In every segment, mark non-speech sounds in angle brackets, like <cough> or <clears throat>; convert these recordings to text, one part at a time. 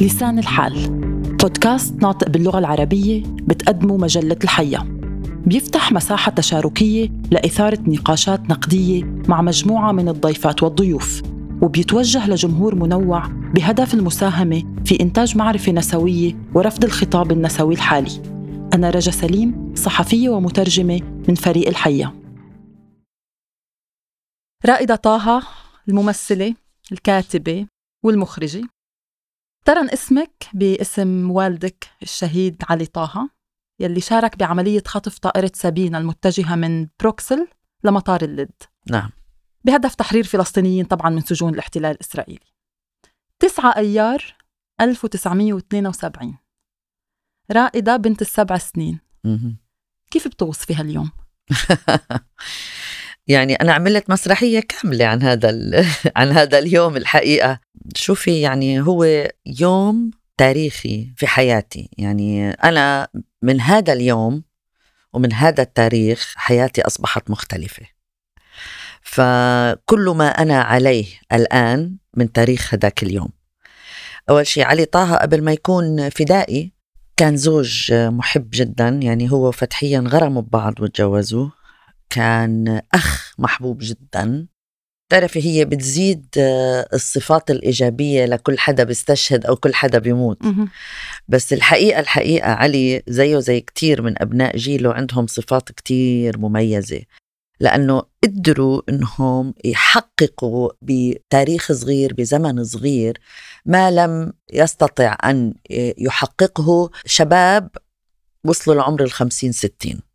لسان الحال. بودكاست ناطق باللغة العربية بتقدمه مجلة الحياة بيفتح مساحة تشاركية لإثارة نقاشات نقدية مع مجموعة من الضيفات والضيوف وبيتوجه لجمهور منوع بهدف المساهمة في إنتاج معرفة نسوية ورفض الخطاب النسوي الحالي. أنا رجا سليم صحفية ومترجمة من فريق الحية. رائدة طه الممثلة الكاتبة والمخرجة. اقترن اسمك باسم والدك الشهيد علي طه يلي شارك بعملية خطف طائرة سابينا المتجهة من بروكسل لمطار اللد. نعم. بهدف تحرير فلسطينيين طبعا من سجون الاحتلال الإسرائيلي. 9 أيار 1972 رائدة بنت السبع سنين. مهم. كيف بتوصفيها اليوم؟ <laughs> يعني أنا عملت مسرحية كاملة عن هذا <laughs> عن هذا اليوم الحقيقة. شوفي يعني هو يوم تاريخي في حياتي. يعني أنا من هذا اليوم ومن هذا التاريخ حياتي أصبحت مختلفة. فكل ما أنا عليه الآن من تاريخ هذاك اليوم. أول شيء علي طه قبل ما يكون فدائي كان زوج محب جدا. يعني هو وفتحية انغرموا ببعض وتجوزوا كان أخ محبوب جدا. تعرفي هي بتزيد آه، الصفات الإيجابية لكل حدا بيستشهد أو كل حدا بيموت. بس الحقيقة الحقيقة علي زيه زي كتير من أبناء جيله عندهم صفات كتير مميزة. لأنه قدروا إنهم يحققوا بتاريخ صغير بزمن صغير ما لم يستطع أن يحققه شباب وصلوا لعمر الخمسين ستين.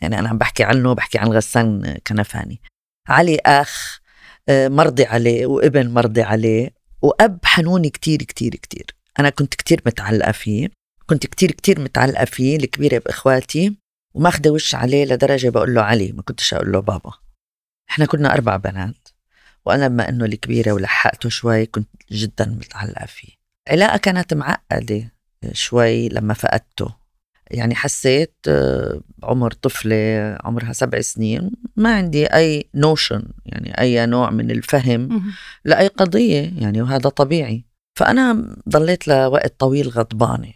يعني أنا عم بحكي عنه بحكي عن غسان كنفاني. علي أخ آه، مرضي عليه وابن مرضي عليه وأب حنون كتير كتير كتير. أنا كنت كتير متعلقة فيه كنت كتير كتير متعلقة فيه الكبيرة بإخواتي وماخدة وش عليه لدرجة بقول له علي ما كنتش أقول له بابا. إحنا كنا أربع بنات وأنا بما إنه الكبيرة ولحقته شوي كنت جدا متعلقة فيه. علاقة كانت معقدة شوي لما فقدته. يعني حسيت آه، عمر طفلة عمرها سبع سنين ما عندي أي نوشن يعني أي نوع من الفهم لأي قضية يعني وهذا طبيعي. فأنا ضليت لوقت طويل غضبانة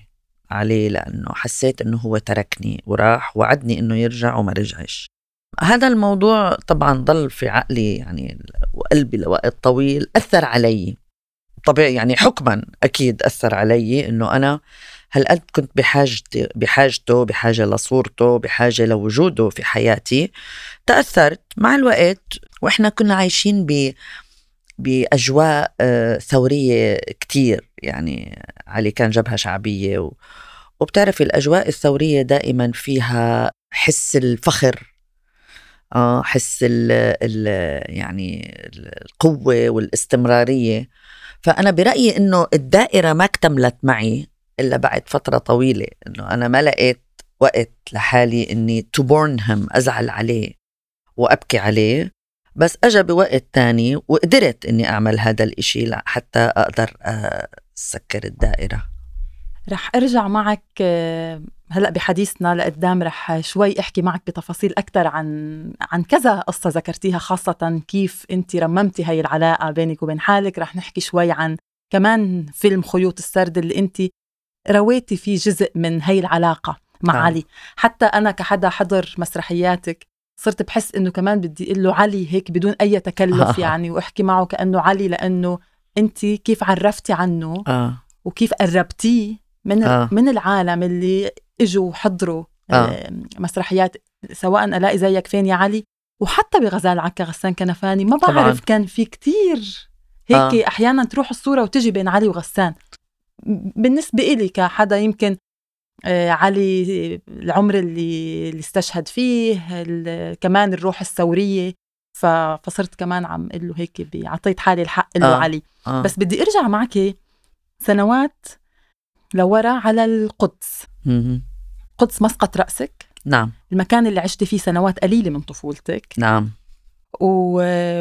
عليه لأنه حسيت أنه هو تركني وراح وعدني أنه يرجع وما رجعش. هذا الموضوع طبعا ضل في عقلي يعني وقلبي لوقت طويل أثر علي. طبيعي يعني حكما أكيد أثر علي أنه أنا هالقد كنت بحاجتي بحاجته بحاجة لصورته بحاجة لوجوده في حياتي؟ تأثرت. مع الوقت وإحنا كنا عايشين ب بأجواء آه، ثورية كتير. يعني علي كان جبهة شعبية و... وبتعرفي الأجواء الثورية دائما فيها حس الفخر آه حس ال ال يعني القوة والاستمرارية. فأنا برأيي إنه الدائرة ما اكتملت معي. إلا بعد فترة طويلة إنه أنا ما لقيت وقت لحالي إني to burn him أزعل عليه وأبكي عليه. بس أجا بوقت تاني وقدرت إني أعمل هذا الإشي حتى أقدر أسكر الدائرة. رح أرجع معك آه، هلأ بحديثنا لقدام رح شوي أحكي معك بتفاصيل أكثر عن عن كذا قصة ذكرتيها خاصة كيف أنت رممتي هاي العلاقة بينك وبين حالك. رح نحكي شوي عن كمان فيلم خيوط السرد اللي أنت رويتي فيه جزء من هاي العلاقة مع آه. علي حتى أنا كحدا حضر مسرحياتك صرت بحس إنه كمان بدي أقول له علي هيك بدون أي تكلف <laughs> يعني وأحكي معه كأنه علي لأنه أنت كيف عرفتي عنه آه. وكيف قربتيه من آه. من العالم اللي إجوا وحضروا آه. آه. مسرحيات سواء الاقي زيك فين يا علي وحتى بغزال عكا غسان كنفاني ما طبعاً. بعرف كان في كتير هيك آه. آه. أحيانا تروح الصورة وتجي بين علي وغسان بالنسبة إلي كحدا يمكن آه، علي العمر اللي اللي استشهد فيه كمان الروح الثورية ف- فصرت كمان عم أقول له هيك عطيت حالي الحق له آه. علي آه. بس بدي أرجع معك سنوات لورا على القدس. قدس مسقط رأسك نعم المكان اللي عشت فيه سنوات قليلة من طفولتك نعم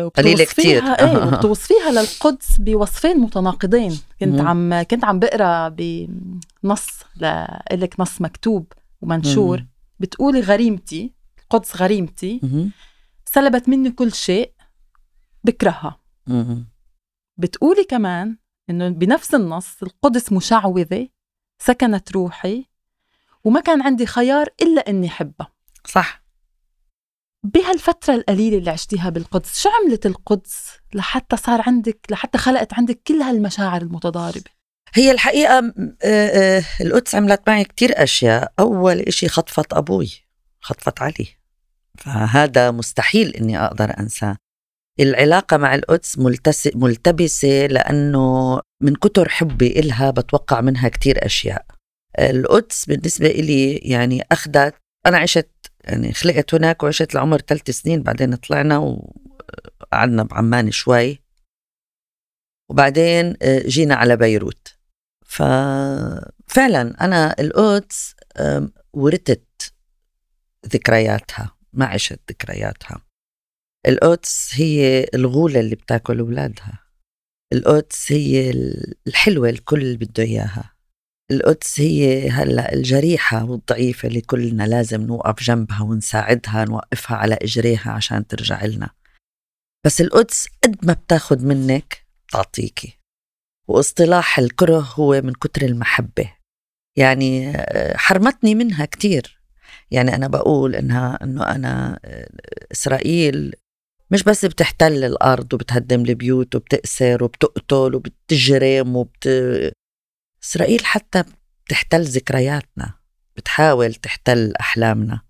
قليلة كتير. إيه <laughs> وبتوصفيها للقدس بوصفين متناقضين كنت مم. عم كنت عم بقرأ بنص لك نص مكتوب ومنشور مم. بتقولي غريمتي القدس غريمتي مهم. سلبت مني كل شيء بكرهها مهم. بتقولي كمان إنه بنفس النص القدس مشعوذة سكنت روحي وما كان عندي خيار إلا إني حبها صح بهالفترة القليلة اللي عشتيها بالقدس شو عملت القدس لحتى صار عندك لحتى خلقت عندك كل هالمشاعر المتضاربة؟ هي الحقيقة آه، آه، القدس عملت معي كتير أشياء. أول إشي خطفت أبوي خطفت علي. فهذا مستحيل إني أقدر أنساه. العلاقة مع القدس ملتبسة لأنه من كتر حبي إلها بتوقع منها كتير أشياء. القدس بالنسبة إلي يعني أخذت أنا عشت يعني خلقت هناك وعشت لعمر ثلاث سنين بعدين طلعنا وقعدنا بعمان شوي. وبعدين آه، جينا على بيروت. ففعلا أنا القدس ورثت ذكرياتها ما عشت ذكرياتها. القدس هي الغولة اللي بتاكل أولادها. القدس هي الحلوة الكل بده إياها. القدس هي هلا الجريحة والضعيفة اللي كلنا لازم نوقف جنبها ونساعدها نوقفها على إجريها عشان ترجع لنا. بس القدس قد ما بتاخد منك بتعطيكي واصطلاح الكره هو من كتر المحبة. يعني آه، حرمتني منها كتير. يعني أنا بقول إنها إنه أنا آه، إسرائيل مش بس بتحتل الأرض وبتهدم البيوت وبتأسر وبتقتل وبتجرم وبت إسرائيل حتى بتحتل ذكرياتنا بتحاول تحتل أحلامنا.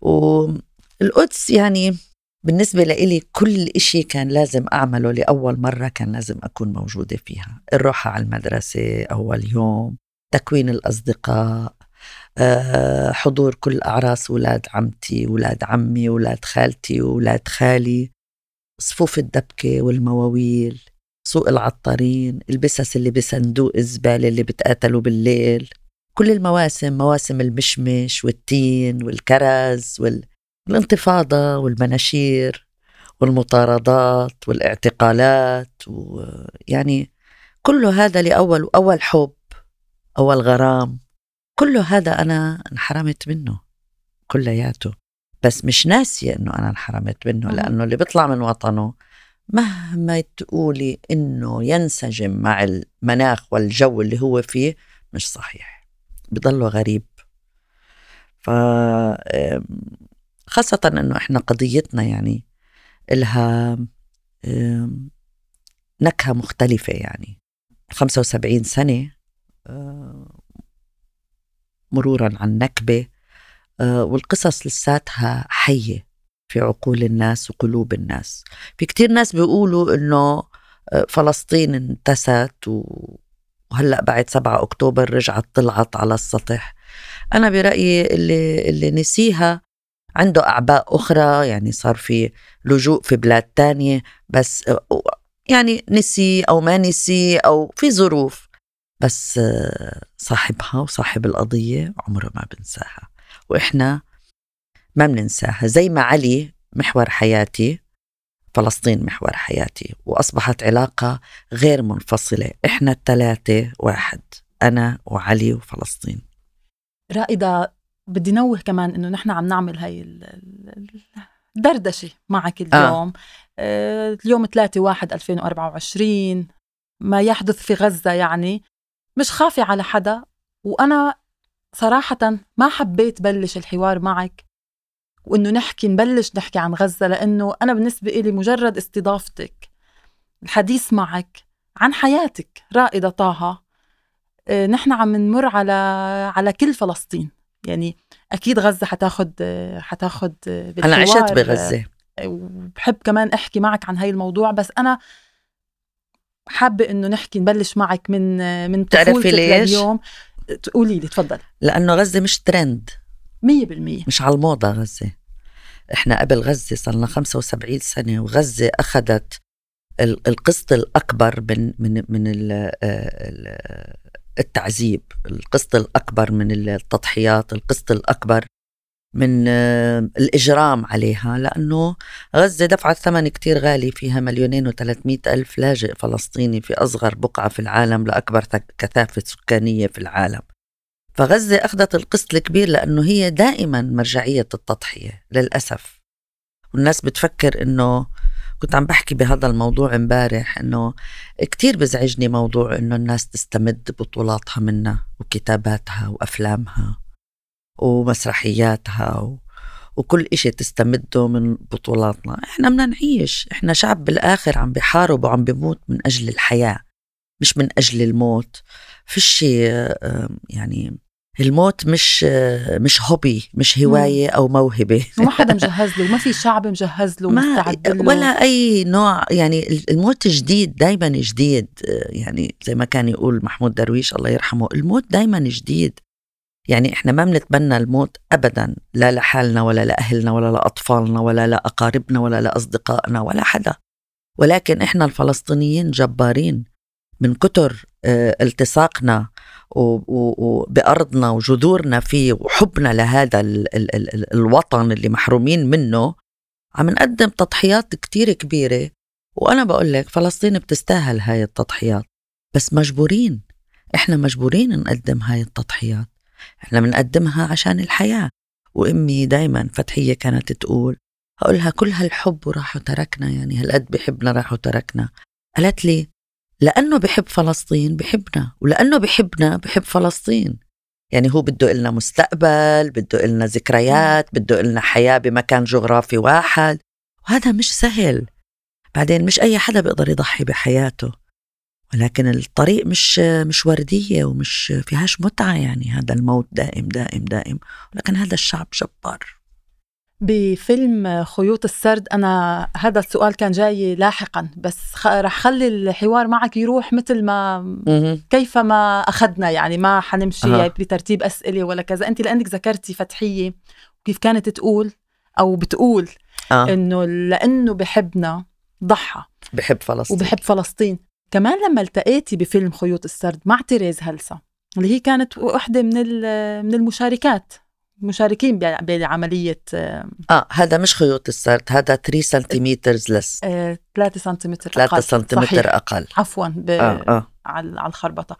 والقدس يعني بالنسبة لإلي كل إشي كان لازم أعمله لأول مرة كان لازم أكون موجودة فيها. الروحة على المدرسة أول يوم تكوين الأصدقاء آه، حضور كل أعراس ولاد عمتي ولاد عمي ولاد خالتي ولاد خالي صفوف الدبكة والمواويل. سوق العطارين البسس اللي بصندوق الزبالة اللي بتقاتلوا بالليل. كل المواسم مواسم المشمش والتين والكرز والانتفاضة والمناشير والمطاردات والاعتقالات ويعني كل هذا لأول أول حب أول غرام. كل هذا أنا انحرمت منه كلياته. بس مش ناسية إنه أنا انحرمت منه لأنه اللي بيطلع من وطنه مهما تقولي إنه ينسجم مع المناخ والجو اللي هو فيه مش صحيح. بضله غريب. ف خاصة إنه إحنا قضيتنا يعني إلها نكهة مختلفة يعني. 75 سنة مرورا عن نكبة آه، والقصص لساتها حية. في عقول الناس وقلوب الناس. في كتير ناس بيقولوا إنه آه، فلسطين انتست وهلأ بعد 7 أكتوبر رجعت طلعت على السطح. أنا برأيي اللي, اللي نسيها عنده أعباء أخرى يعني صار في لجوء في بلاد تانية بس آه، يعني نسي أو ما نسي أو في ظروف. بس صاحبها وصاحب القضية عمره ما بنساها. وإحنا ما بننساها زي ما علي محور حياتي فلسطين محور حياتي وأصبحت علاقة غير منفصلة. إحنا الثلاثة واحد أنا وعلي وفلسطين. رائدة بدي نوه كمان إنه نحن عم نعمل هاي الدردشة معك اليوم. آه. اليوم 3 1 2024 ما يحدث في غزة يعني. مش خافي على حدا. وأنا صراحة ما حبيت بلش الحوار معك. وإنه نحكي نبلش نحكي عن غزة لأنه أنا بالنسبة إلي مجرد استضافتك الحديث معك عن حياتك رائدة طه. آه، نحن عم نمر على على كل فلسطين. يعني أكيد غزة حتاخد حتاخد أنا عشت بغزة. وبحب كمان أحكي معك عن هاي الموضوع بس أنا حابة إنه نحكي نبلش معك من من طفولتك ليش؟ اليوم تقولي لي تفضل لأنه غزة مش ترند. 100% مش على الموضة غزة. إحنا قبل غزة صار لنا 75 سنة وغزة أخذت القسط الأكبر من من من التعذيب. القسط الأكبر من التضحيات القسط الأكبر من آه، الإجرام عليها لأنه غزة دفعت ثمن كتير غالي فيها مليونين وثلاثمائة ألف لاجئ فلسطيني في أصغر بقعة في العالم لأكبر كثافة سكانية في العالم. فغزة أخذت القسط الكبير لأنه هي دائما مرجعية التضحية للأسف. والناس بتفكر إنه كنت عم بحكي بهذا الموضوع امبارح إنه كتير بزعجني موضوع إنه الناس تستمد بطولاتها منا وكتاباتها وأفلامها ومسرحياتها و... وكل إشي تستمده من بطولاتنا. إحنا بدنا نعيش. إحنا شعب بالآخر عم بحارب وعم بموت من أجل الحياة مش من أجل الموت. فيش يعني الموت مش مش هوبي مش هواية أو موهبة. <laughs> وما حدا مجهز له وما في شعب مجهز له ما ولا أي نوع يعني الموت جديد دائما جديد. يعني زي ما كان يقول محمود درويش الله يرحمه الموت دائما جديد. يعني إحنا ما بنتمنى الموت ابدا لا لحالنا ولا لأهلنا ولا لأطفالنا ولا لأقاربنا ولا لأصدقائنا ولا حدا. ولكن إحنا الفلسطينيين جبارين من كتر التصاقنا وبأرضنا وجذورنا فيه وحبنا لهذا ال ال ال الوطن اللي محرومين منه عم نقدم تضحيات كتير كبيرة. وأنا بقول لك فلسطين بتستاهل هاي التضحيات. بس مجبورين. إحنا مجبورين نقدم هاي التضحيات. إحنا بنقدمها عشان الحياة. وأمي دايما فتحية كانت تقول أقولها كل هالحب وراح وتركنا يعني هالقد بحبنا راح وتركنا قالت لي لأنه بحب فلسطين بحبنا ولأنه بحبنا بحب فلسطين. يعني هو بده إلنا مستقبل بده إلنا ذكريات بده إلنا حياة بمكان جغرافي واحد. وهذا مش سهل. بعدين مش أي حدا بيقدر يضحي بحياته. ولكن الطريق مش مش وردية ومش فيهاش متعة يعني هذا الموت دائم دائم دائم. ولكن هذا الشعب جبار. بفيلم خيوط السرد. أنا هذا السؤال كان جاي لاحقا بس خ... رح خلي الحوار معك يروح مثل ما كيف ما أخذنا يعني ما حنمشي أه. بترتيب أسئلة ولا كذا. أنت لأنك ذكرتي فتحية وكيف كانت تقول أو بتقول أه. إنه لأنه بحبنا ضحى بحب فلسطين. وبحب فلسطين. كمان لما التقيتي بفيلم خيوط السرد مع تيريز هلسا اللي هي كانت واحدة من من المشاركات. مشاركين بعملية آه هذا مش خيوط السرد هذا 3 سنتيمتر لس 3 سنتيمتر 3 سنتيمتر أقل. عفوا ب... آه آه. على الخربطة.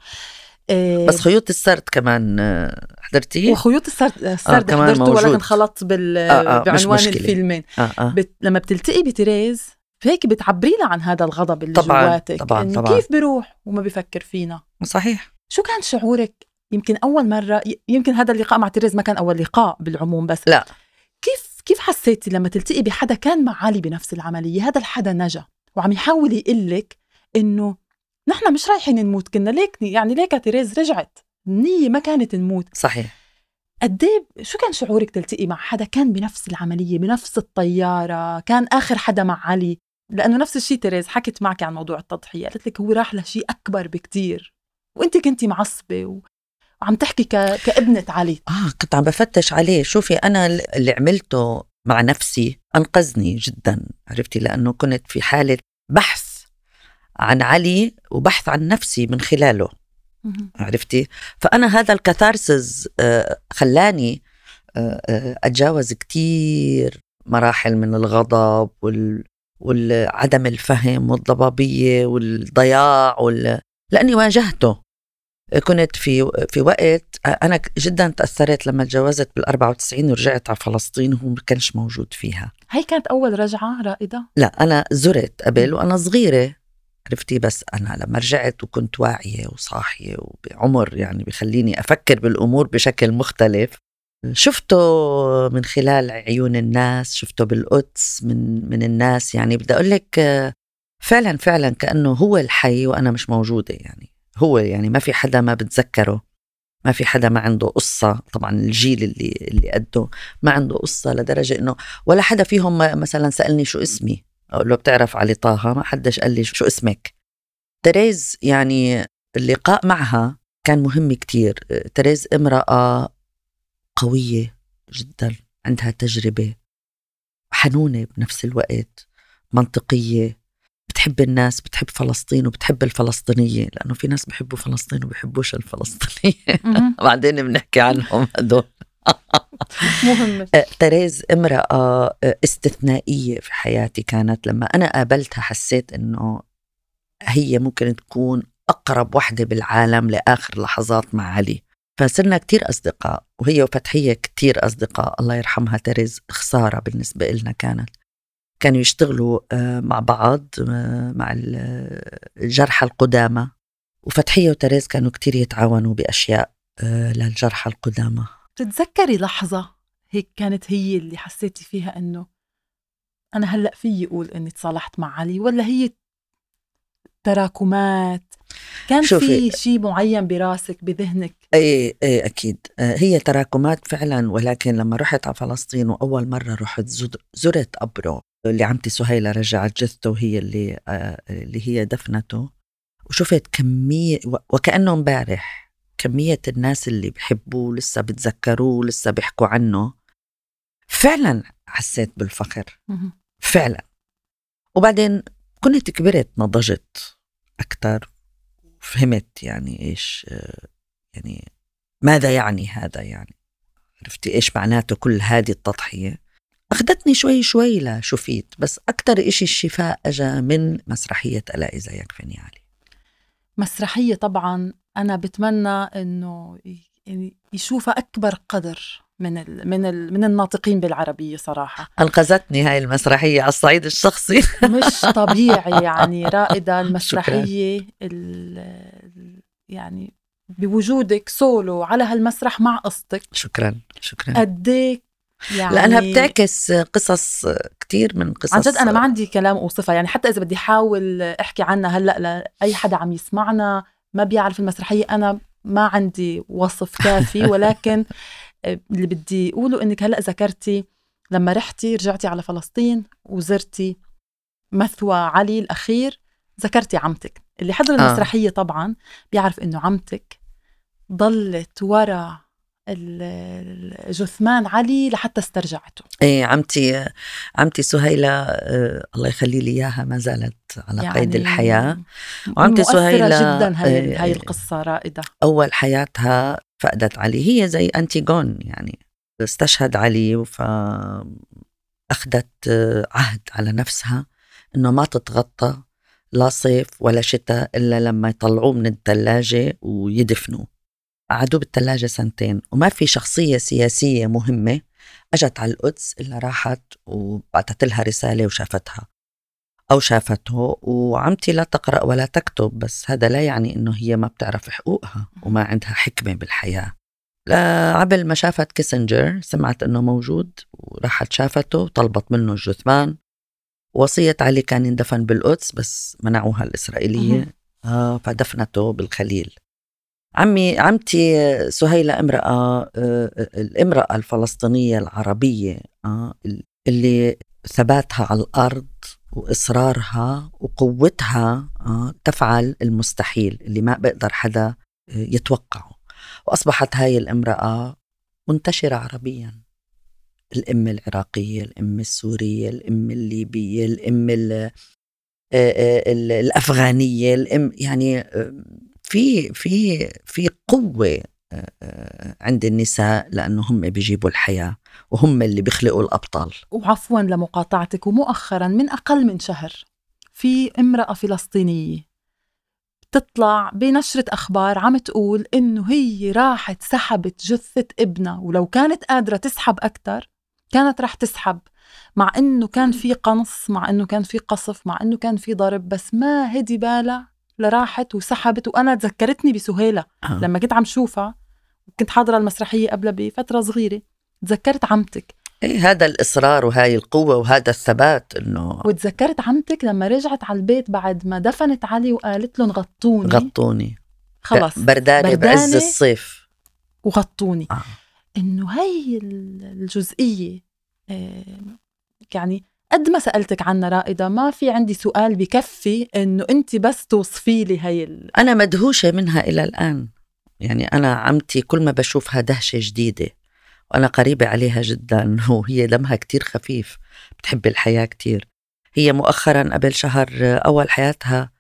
آه بس خيوط السرد كمان آه، حضرتيه؟ وخيوط السرد السرد آه حضرته ولكن خلط بال... آه آه بعنوان الفيلمين. آه آه. بت... لما بتلتقي بتريز هيك بتعبري لها عن هذا الغضب اللي طبعًا جواتك طبعا طبعا. كيف بيروح وما بيفكر فينا؟ صحيح. شو كان شعورك يمكن أول مرة يمكن هذا اللقاء مع تيريز ما كان أول لقاء بالعموم بس. لا. كيف كيف حسيتي لما تلتقي بحدا كان مع علي بنفس العملية؟ هذا الحدا نجا وعم يحاول يقول لك إنه نحن مش رايحين نموت كنا ليك يعني ليك تيريز رجعت. النية ما كانت نموت صحيح. قد إيه، شو كان شعورك تلتقي مع حدا كان بنفس العملية بنفس الطيارة كان آخر حدا مع علي لأنه نفس الشيء تيريز حكت معك عن موضوع التضحية قالت لك هو راح لشيء أكبر بكتير. وأنت كنتي معصبة وعم تحكي ك... كابنة علي. آه كنت عم بفتش عليه. شوفي أنا اللي عملته مع نفسي أنقذني جدا عرفتي؟ لأنه كنت في حالة بحث عن علي وبحث عن نفسي من خلاله عرفتي؟ فأنا هذا الكثارسز آه، خلاني آه، آه، أتجاوز كتير مراحل من الغضب وال وعدم الفهم والضبابية والضياع وال... لأني واجهته. كنت في في وقت أنا جدا تأثرت لما تجوزت بال 94 ورجعت على فلسطين وهو ما كانش موجود فيها. هي كانت أول رجعة رائدة؟ لا أنا زرت قبل وأنا صغيرة عرفتي؟ بس أنا لما رجعت وكنت واعية وصاحية وبعمر يعني بخليني أفكر بالأمور بشكل مختلف. شفته من خلال عيون الناس شفته بالقدس من من الناس يعني بدي أقول لك فعلا فعلا كأنه هو الحي وأنا مش موجودة يعني. هو يعني ما في حدا ما بتذكره ما في حدا ما عنده قصة طبعا الجيل اللي اللي قده ما عنده قصة لدرجة إنه ولا حدا فيهم مثلا سألني شو اسمي أقول له بتعرف علي طه ما حدش قال لي شو اسمك. تريز يعني اللقاء معها كان مهم كتير. تريز امرأة قوية جدا عندها تجربة حنونة بنفس الوقت منطقية. بتحب الناس بتحب فلسطين وبتحب الفلسطينية لأنه في ناس بحبوا فلسطين وبحبوش الفلسطينية. <laughs> بعدين بنحكي عنهم هدول. <laughs> مهم. <laughs> أه، تريز امرأة أه، استثنائية في حياتي كانت لما أنا قابلتها حسيت إنه هي ممكن تكون أقرب وحدة بالعالم لآخر لحظات مع علي. فصرنا كتير أصدقاء وهي وفتحية كتير أصدقاء. الله يرحمها تريز خسارة بالنسبة إلنا كانت. كانوا يشتغلوا آه، مع بعض آه، مع الجرحى القدامى. وفتحية وتريز كانوا كتير يتعاونوا بأشياء للجرحى القدامى. بتتذكري لحظة هيك كانت هي اللي حسيتي فيها إنه أنا هلأ فيي أقول إني تصالحت مع علي ولا هي تراكمات؟ كان في شيء معين براسك بذهنك؟ اي اي أكيد. آه، هي تراكمات فعلا ولكن لما رحت على فلسطين وأول مرة رحت زرت قبره اللي عمتي سهيلة رجعت جثته وهي اللي آه، اللي هي دفنته. وشفت كمية وكانه امبارح كمية الناس اللي بحبوه لسه بتذكروه لسه بيحكوا عنه. فعلا حسيت بالفخر. فعلا. وبعدين كنت كبرت نضجت أكثر فهمت يعني إيش يعني ماذا يعني هذا يعني. عرفتي إيش معناته كل هذه التضحية. أخذتني شوي شوي لشفيت بس أكثر إشي الشفاء أجا من مسرحية ألا إذا يكفني علي. مسرحية طبعا أنا بتمنى إنه يعني يشوفها أكبر قدر من ال من ال من الناطقين بالعربية صراحة. أنقذتني هاي المسرحية على الصعيد الشخصي. <laughs> مش طبيعي يعني رائدة <laughs> المسرحية ال يعني بوجودك سولو على هالمسرح مع قصتك شكرا شكرا. قديك يعني لانها بتعكس قصص كتير من قصص عن جد أنا ما عندي كلام أوصفها. يعني حتى إذا بدي أحاول أحكي عنها هلأ لاي حدا عم يسمعنا ما بيعرف المسرحية. أنا ما عندي وصف كافي <laughs> ولكن اللي بدي أقوله إنك هلأ ذكرتي لما رحتي رجعتي على فلسطين وزرتي مثوى علي الأخير ذكرتي عمتك. اللي حضر آه. المسرحية طبعا بيعرف إنه عمتك ضلت ورا جثمان علي لحتى استرجعته. إيه عمتي عمتي سهيلة آه الله يخلي لي إياها ما زالت على يعني قيد الحياة. وعمتي سهيلة جدا هاي, آه هاي القصة رائدة. أول حياتها فقدت علي. هي زي أنتيغون يعني استشهد علي فأخذت عهد على نفسها إنه ما تتغطى لا صيف ولا شتاء إلا لما يطلعوه من الثلاجة ويدفنوه. قعدوه بالثلاجة سنتين وما في شخصية سياسية مهمة أجت على القدس إلا راحت وبعثت لها رسالة وشافتها أو شافته وعمتي لا تقرأ ولا تكتب بس هذا لا يعني إنه هي ما بتعرف حقوقها وما عندها حكمة بالحياة. قبل ما شافت كيسنجر سمعت إنه موجود وراحت شافته وطلبت منه الجثمان. وصية علي كان يندفن بالقدس بس منعوها الإسرائيلية. آه فدفنته بالخليل. عمي عمتي سهيلة امرأة آه، آه، الامرأة الفلسطينية العربية آه، اللي ثباتها على الأرض وإصرارها وقوتها تفعل المستحيل اللي ما بقدر حدا يتوقعه. وأصبحت هاي الامرأة منتشرة عربيا. الأم العراقية الأم السورية الأم الليبية الأم الأفغانية الأم يعني في في في قوة آه، آه، عند النساء لأنه هم بيجيبوا الحياة وهم اللي بيخلقوا الأبطال. وعفوا لمقاطعتك ومؤخرا من أقل من شهر في امرأة فلسطينية بتطلع بنشرة أخبار عم تقول إنه هي راحت سحبت جثة ابنها ولو كانت قادرة تسحب أكتر كانت رح تسحب مع إنه كان في قنص مع إنه كان في قصف مع إنه كان في ضرب بس ما هدي بالها لراحت وسحبت وأنا تذكرتني بسهيلة. آه. لما كنت عم شوفها كنت حاضرة المسرحية قبلها بفترة صغيرة تذكرت عمتك. إيه هذا الإصرار وهي القوة وهذا الثبات إنه وتذكرت عمتك لما رجعت على البيت بعد ما دفنت علي وقالت لهم غطوني. غطوني. خلص. بردانه, بردانة بعز الصيف. وغطوني. آه. إنه هي الجزئية آه، يعني قد ما سألتك عنها رائدة ما في عندي سؤال بكفي إنه أنت بس توصفي لي هي ال... أنا مدهوشة منها إلى الآن. يعني أنا عمتي كل ما بشوفها دهشة جديدة وأنا قريبة عليها جدا <laughs> وهي دمها كتير خفيف بتحب الحياة كتير. هي مؤخرا قبل شهر أول حياتها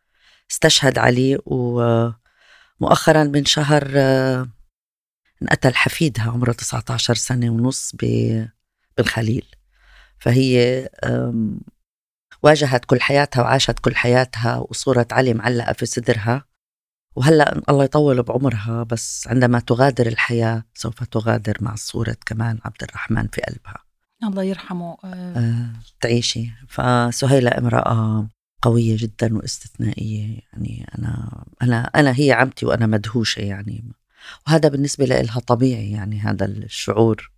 استشهد علي ومؤخرا من شهر انقتل حفيدها عمره 19 سنة ونص بالخليل. فهي واجهت كل حياتها وعاشت كل حياتها وصورة علي معلقة في صدرها. وهلأ الله يطول بعمرها بس عندما تغادر الحياة سوف تغادر مع صورة كمان عبد الرحمن في قلبها. الله يرحمه آه. آه تعيشي. فسهيلة امرأة قوية جدا واستثنائية يعني أنا أنا أنا هي عمتي وأنا مدهوشة يعني. وهذا بالنسبة لها طبيعي يعني هذا الشعور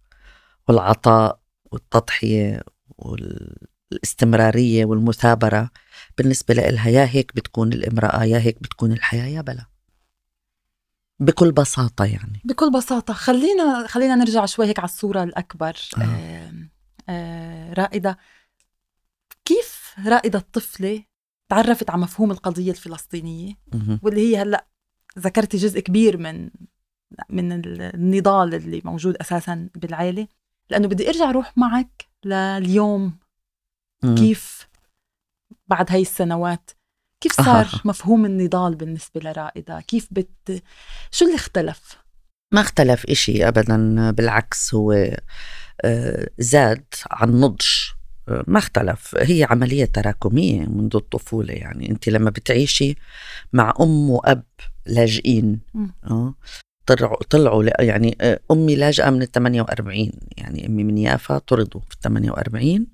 والعطاء. والتضحية والإستمرارية والمثابرة بالنسبة لها يا هيك بتكون الامرأة يا هيك بتكون الحياة يا بلا. بكل بساطة يعني. بكل بساطة. خلينا خلينا نرجع شوي هيك على الصورة الأكبر. آه. آه آه رائدة. كيف رائدة الطفلة تعرفت على مفهوم القضية الفلسطينية؟ واللي هي هلأ ذكرتي جزء كبير من من النضال اللي موجود أساسا بالعائلة لأنه بدي أرجع أروح معك لليوم. كيف بعد هاي السنوات؟ كيف صار آه. مفهوم النضال بالنسبة لرائدة؟ كيف بت شو اللي اختلف؟ ما اختلف إشي أبدا بالعكس هو آه، زاد عن نضج. آه، ما اختلف. هي عملية تراكمية منذ الطفولة يعني. أنت لما بتعيشي مع أم وأب لاجئين آه طلعوا طلعوا يعني آه، أمي لاجئه من ال 48 يعني أمي من يافا طردوا في ال 48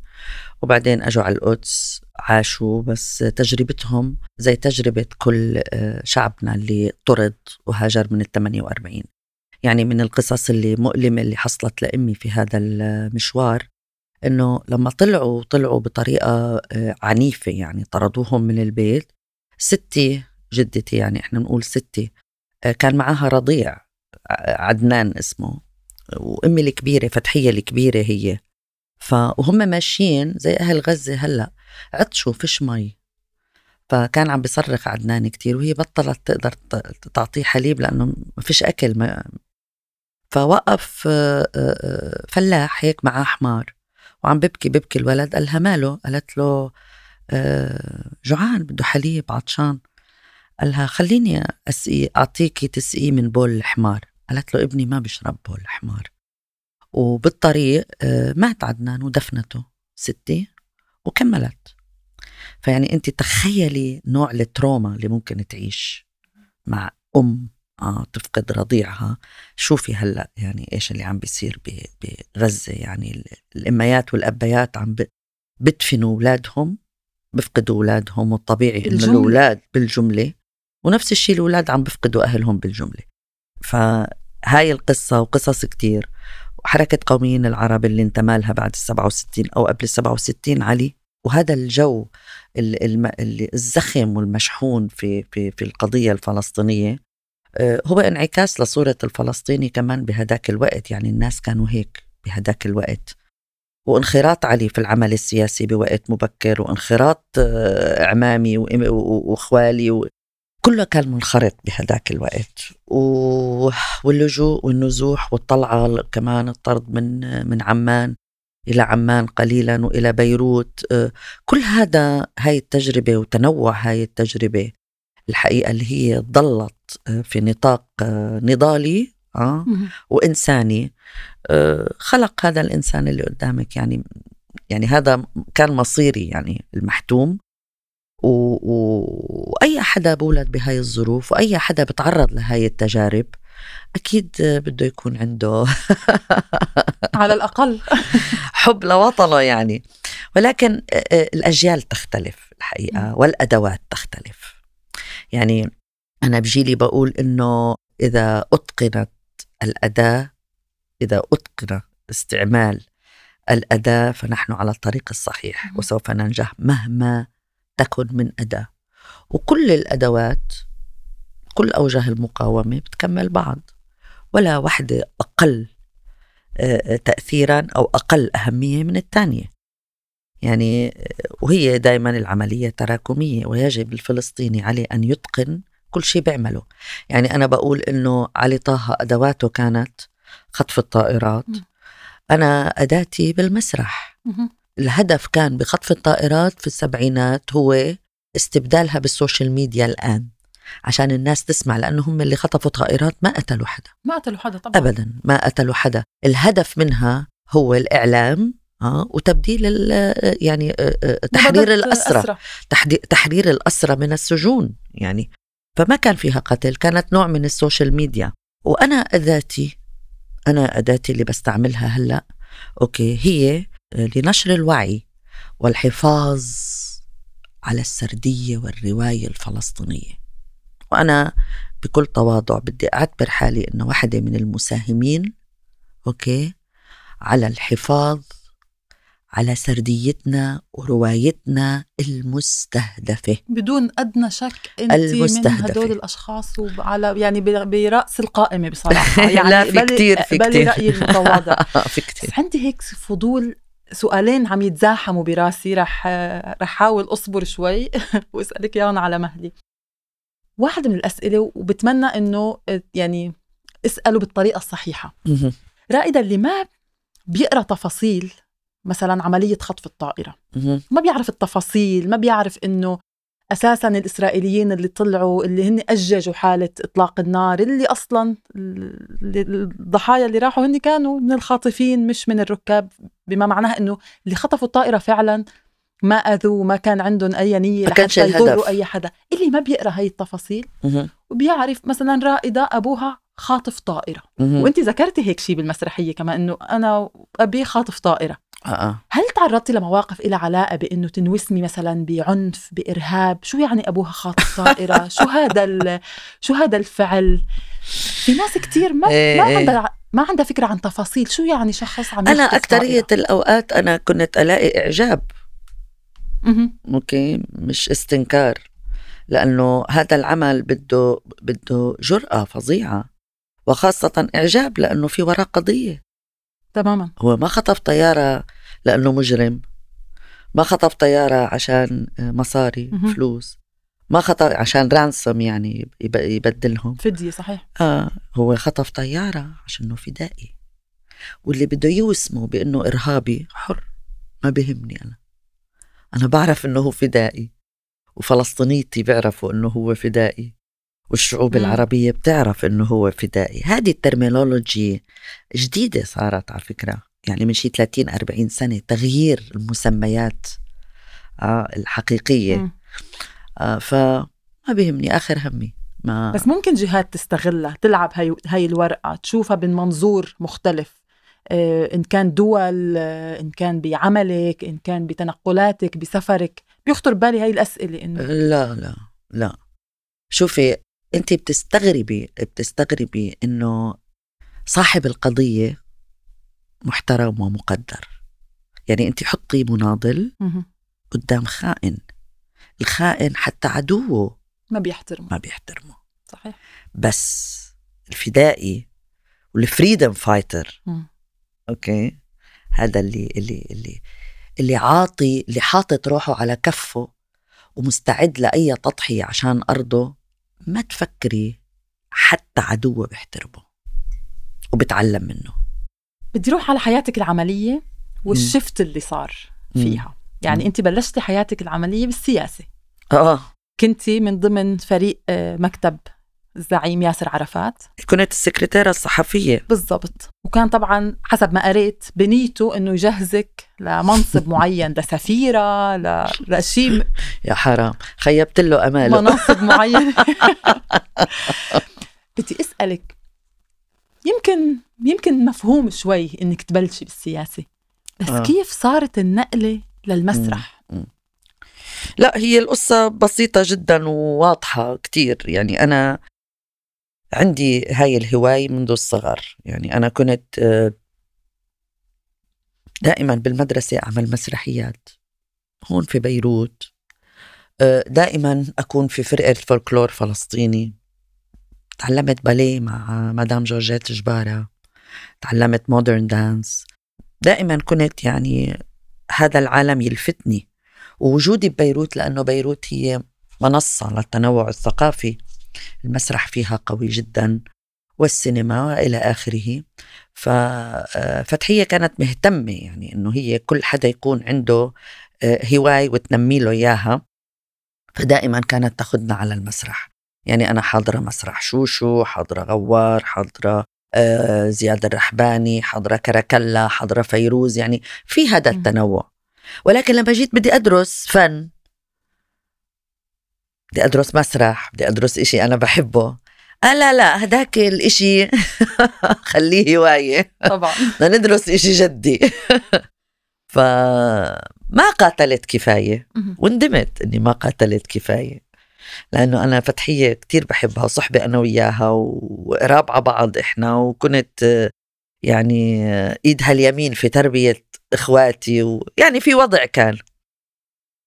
وبعدين أجوا على القدس عاشوا بس تجربتهم زي تجربة كل شعبنا اللي طرد وهاجر من ال 48 يعني من القصص اللي مؤلمة اللي حصلت لأمي في هذا المشوار إنه لما طلعوا طلعوا بطريقة آه، عنيفة. يعني طردوهم من البيت. ستي جدتي يعني إحنا نقول ستي آه، كان معها رضيع. عدنان اسمه وأمي الكبيرة فتحية الكبيرة هي. فهم ماشيين زي أهل غزة هلأ. عطشوا فيش مي. فكان عم بيصرخ عدنان كتير وهي بطلت تقدر تعطيه حليب لأنه ما فيش أكل فوقف آه، آه، آه، فلاح هيك معاه حمار. وعم ببكي ببكي الولد قال لها ماله؟ قالت له جوعان بده حليب عطشان. قال لها خليني أسقي أعطيكي تسقيه من بول الحمار. قالت له ابني ما بيشرب بول الحمار. وبالطريق مات عدنان ودفنته ستي وكملت. فيعني انت تخيلي نوع التروما اللي ممكن تعيش مع أم آه تفقد رضيعها. شوفي هلا يعني إيش اللي عم بيصير بغزة يعني الأميات والأبيات عم بدفنوا أولادهم بفقدوا أولادهم والطبيعي إنه الأولاد بالجملة. ونفس الشيء الأولاد عم بفقدوا أهلهم بالجملة. فهاي القصة وقصص كتير. وحركة قوميين العرب اللي انتمى لها بعد ال 67 أو قبل ال 67 علي وهذا الجو الزخم والمشحون في في في القضية الفلسطينية آه، هو انعكاس لصورة الفلسطيني كمان بهداك الوقت. يعني الناس كانوا هيك بهداك الوقت. وانخراط علي في العمل السياسي بوقت مبكر وانخراط آه، عمامي وإخوالي كله كان منخرط بهداك الوقت. واللجوء والنزوح والطلعة كمان الطرد من من عمان إلى عمان قليلا وإلى بيروت. آه، كل هذا هاي التجربة وتنوع هاي التجربة الحقيقة اللي هي ضلت آه، في نطاق آه، نضالي آه وإنساني. خلق هذا الإنسان اللي قدامك. يعني يعني هذا كان مصيري يعني المحتوم. و... و... وأي حدا بولد بهاي الظروف وأي حدا بتعرض لهاي التجارب أكيد بده يكون عنده <laughs> على الأقل. <laughs> حب لوطنه يعني. ولكن الأجيال تختلف الحقيقة والأدوات تختلف. يعني أنا بجيلي بقول إنه إذا أتقنت الأداة إذا أتقن استعمال الأداة فنحن على الطريق الصحيح وسوف ننجح مهما تكن من أداة. وكل الأدوات كل أوجه المقاومة بتكمل بعض. ولا واحدة أقل تأثيرا أو أقل أهمية من الثانية. يعني وهي دائما العملية تراكمية ويجب الفلسطيني عليه أن يتقن كل شيء بيعمله. يعني أنا بقول إنه علي طه أدواته كانت خطف الطائرات. أنا أداتي بالمسرح. الهدف كان بخطف الطائرات في السبعينات هو استبدالها بالسوشيال ميديا الآن عشان الناس تسمع لأنه هم اللي خطفوا طائرات ما قتلوا حدا. ما قتلوا حدا طبعا. أبدا ما قتلوا حدا. الهدف منها هو الإعلام آه وتبديل يعني آه، آه، تحرير الأسرة. تحرير الأسرة من السجون يعني. فما كان فيها قتل كانت نوع من ال social media. وأنا أداتي أنا أداتي اللي بستعملها هلأ أوكي هي لنشر الوعي والحفاظ على السردية والرواية الفلسطينية. وأنا بكل تواضع بدي أعتبر حالي أنه واحدة من المساهمين أوكي على الحفاظ على سرديتنا وروايتنا المستهدفة. بدون أدنى شك انت المستهدفة. من هدول الأشخاص وعلى يعني ب- برأس القائمة بصراحة. <laughs> يعني لا، <laughs> في كتير- في كتير. رايي المتواضع. في كتير. عندي هيك فضول سؤالين عم يتزاحموا براسي رح رح احاول أصبر شوي <laughs> وأسألك إياهم على مهلي واحدة من الأسئلة وبتمنى إنه يعني اسألوا بالطريقة الصحيحة مهم. رائدة اللي ما بيقرأ تفاصيل مثلا عملية خطف الطائرة مهم. ما بيعرف التفاصيل ما بيعرف إنه أساسا الإسرائيليين اللي طلعوا اللي هن أججوا حالة إطلاق النار اللي أصلا الضحايا اللي راحوا هن كانوا من الخاطفين مش من الركاب بما معناه إنه اللي خطفوا الطائرة فعلا ما أذوا وما كان عندهم أي نية ما كانش لحتى الهدف. يضروا أي حدا اللي ما بيقرأ هاي التفاصيل. وبيعرف مثلا رائدة أبوها خاطف طائرة. وأنت ذكرتي هيك شيء بالمسرحية كمان إنه أنا ابي خاطف طائرة آه، آه. هل تعرضتي لمواقف إلى علاقة بأنه تنوسمي مثلا بعنف بإرهاب شو يعني أبوها خاطف طائرة <laughs> شو هذا ال- شو هذا الفعل في ناس كتير ما إيه، ما. عندها ما عندها فكرة عن تفاصيل شو يعني شخص عم أنا أكترية طائرة؟ الأوقات أنا كنت ألاقي إعجاب. أوكي مش استنكار لأنه هذا العمل بده بده جرأة فظيعة وخاصة إعجاب لأنه في وراء قضية تماما هو ما خطف طيارة لأنه مجرم. ما خطف طيارة عشان مصاري مهم. فلوس. ما خطف عشان ransom يعني يب- يبدلهم. فدية صحيح. آه هو خطف طيارة عشانه فدائي. واللي بده يوسمه بأنه إرهابي حر. ما بهمني أنا. أنا بعرف أنه هو فدائي. وفلسطينيتي بيعرفوا أنه هو فدائي. والشعوب مم. العربية بتعرف أنه هو فدائي. هذه ال terminology جديدة صارت على فكرة. يعني من شي 30 40 سنة تغيير المسميات آه الحقيقية. مم. آه فما بيهمني آخر همي ما بس ممكن جهات تستغلها تلعب هاي هاي الورقة تشوفها من منظور مختلف. آه، إن كان دول آه، إن كان بعملك إن كان بتنقلاتك بسفرك. بيخطر بالي هاي الأسئلة إنه لا لا لا. شوفي انت بتستغربي بتستغربي إنه صاحب القضية محترم ومقدر. يعني أنت حطي مناضل. قدام خائن. الخائن حتى عدوه ما بيحترموا ما بيحترمه. صحيح. بس الفدائي وال freedom fighter. okay؟ هذا اللي اللي اللي اللي عاطي اللي حاطط روحه على كفه ومستعد لأي تضحية عشان أرضه ما تفكري حتى عدوه بيحترمه وبتعلم منه. بدي روح على حياتك العملية والشفت اللي صار فيها. يعني. انت بلشتي حياتك العملية بالسياسة. آه. كنتي من ضمن فريق آه، مكتب الزعيم ياسر عرفات. كنت السكرتيرة الصحفية. بالضبط. وكان طبعا حسب ما قريت بنيته إنه يجهزك لمنصب <laughs> معين لسفيرة ل... لشيء يا حرام. خيبت له أماله. مناصب معينه <laughs> بدي أسألك يمكن يمكن مفهوم شوي إنك تبلشي بالسياسة. بس آه. كيف صارت النقلة للمسرح؟ لا هي القصة بسيطة جدا وواضحة كتير. يعني أنا عندي هاي الهواية منذ الصغر. يعني أنا كنت آه، دائما بالمدرسة أعمل مسرحيات هون في بيروت. آه، دائما أكون في فرقة فولكلور فلسطيني. تعلمت باليه مع مدام جورجيت جبارة تعلمت modern dance دائما كنت يعني هذا العالم يلفتني. ووجودي ببيروت لأنه بيروت هي منصة للتنوع الثقافي. المسرح فيها قوي جدا والسينما وإلى آخره. ففتحية كانت مهتمة يعني إنه هي كل حدا يكون عنده آه، هواية وتنمي له إياها. فدائما كانت تاخذنا على المسرح. يعني أنا حاضرة مسرح شوشو حاضرة غوار حاضرة آه، زياد الرحباني حاضرة كراكلا حاضرة فيروز يعني في هذا. التنوع. ولكن لما جيت بدي أدرس فن بدي أدرس مسرح بدي أدرس إشي أنا بحبه. آه لا لا هداك الإشي <laughs> خليه هواية. طبعا. <laughs> بدنا ندرس إشي جدي. <laughs> فما قاتلت كفاية. وندمت إني ما قاتلت كفاية. لأنه أنا فتحية كتير بحبها صحبة أنا وياها وقراب على بعض إحنا وكنت يعني ايدها اليمين في تربية إخواتي ويعني في وضع كان.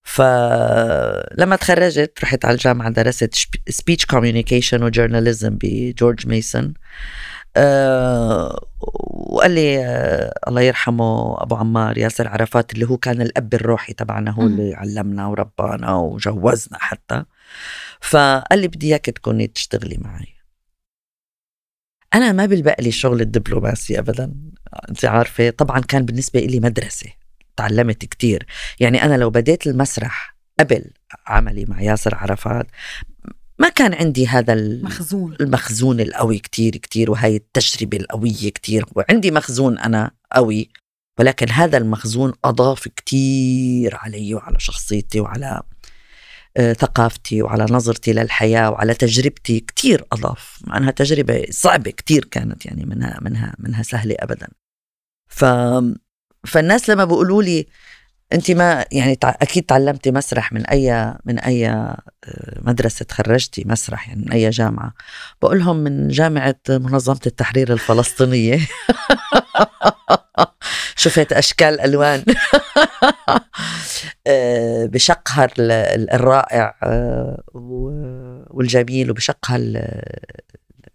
فلما تخرجت رحت على الجامعة درست speech communication و journalism بجورج ميسون. أه وقال لي أه الله يرحمه أبو عمار ياسر عرفات اللي هو كان الأب الروحي تبعنا هو اللي علمنا وربانا وجوزنا حتى. فقال لي بدي إياك تكوني تشتغلي معي. أنا ما بلبق لي الشغل الدبلوماسي ابدا انت عارفة. طبعا كان بالنسبة لي مدرسة تعلمت كتير. يعني أنا لو بديت المسرح قبل عملي مع ياسر عرفات ما كان عندي هذا المخزون المخزون القوي كتير كتير وهي التجربة القوية كتير. وعندي مخزون أنا قوي ولكن هذا المخزون أضاف كتير علي وعلى شخصيتي وعلى ثقافتي وعلى نظرتي للحياة وعلى تجربتي كتير أضاف. مع أنها تجربة صعبة كتير كانت يعني منها منها منها سهلة أبدا. ف فالناس لما بيقولوا لي انت ما يعني أكيد تعلمتي مسرح من أي من أي آه، مدرسة تخرجتي مسرح يعني من أي جامعة. بقول لهم من جامعة منظمة التحرير الفلسطينية. <laughs> شفت أشكال ألوان. <laughs> آه، بشقها الرائع آه، والجميل وبشقها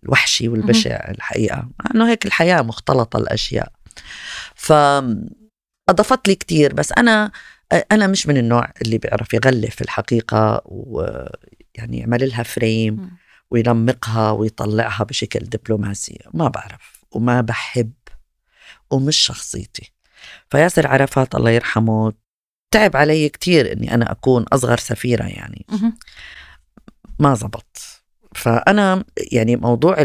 الوحشي والبشع الحقيقة. إنه هيك الحياة مختلطة الأشياء. ف أضافت لي كتير بس أنا أنا مش من النوع اللي بيعرف يغلف الحقيقة ويعني يعمل لها فريم وينمقها ويطلعها بشكل دبلوماسي ما بعرف وما بحب ومش شخصيتي. فياسر عرفات الله يرحمه تعب علي كتير إني أنا أكون أصغر سفيرة يعني. ما زبط. فأنا يعني موضوع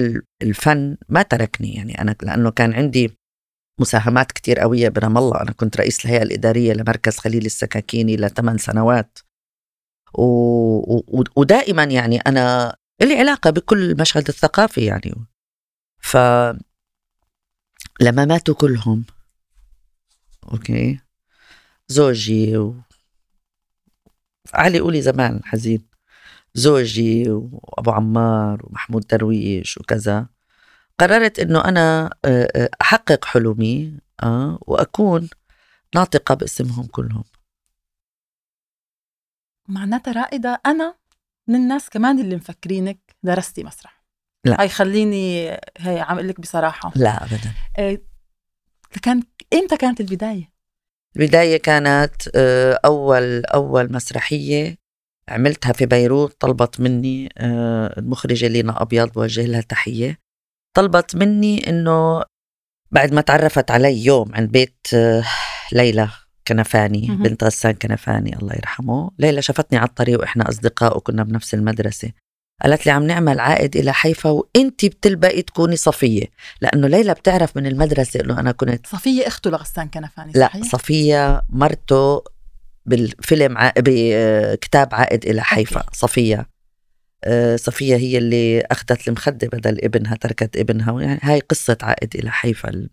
الفن ما تركني يعني أنا لأنه كان عندي مساهمات كتير قوية برام الله. أنا كنت رئيس الهيئة الإدارية لمركز خليل السكاكيني لثمان سنوات. و... و... ودائما يعني أنا لي علاقة بكل المشهد الثقافي يعني. ف لما ماتوا كلهم أوكي زوجي و... علي قولي زمان حزين. زوجي وأبو عمار ومحمود درويش وكذا. قررت إنه أنا آه، آه، أحقق حلمي آه وأكون ناطقة باسمهم كلهم. معناتها رائدة أنا من الناس كمان اللي مفكرينك درستي مسرح. لا. هاي خليني هي عم لك بصراحة. لا أبدا. إيه كان إمتى كانت البداية؟ البداية كانت آه، أول أول مسرحية عملتها في بيروت طلبت مني المخرجة لينا أبيض بوجه لها تحية. طلبت مني إنه بعد ما تعرفت علي يوم عند بيت آه، ليلى كنفاني بنت غسان كنفاني الله يرحمه. ليلى شافتني على الطريق وإحنا أصدقاء وكنا بنفس المدرسة. قالت لي عم نعمل عائد إلى حيفا وانت بتلبقي تكوني صفية. لأنه ليلى بتعرف من المدرسة إنه أنا كنت صفية اخته لغسان كنفاني صحيح؟ لا صفية مرته بالفيلم ع... بكتاب عائد إلى حيفا صفية. آه، صفية هي اللي أخذت المخدة بدل ابنها تركت ابنها يعني هاي قصة عائد إلى حيفا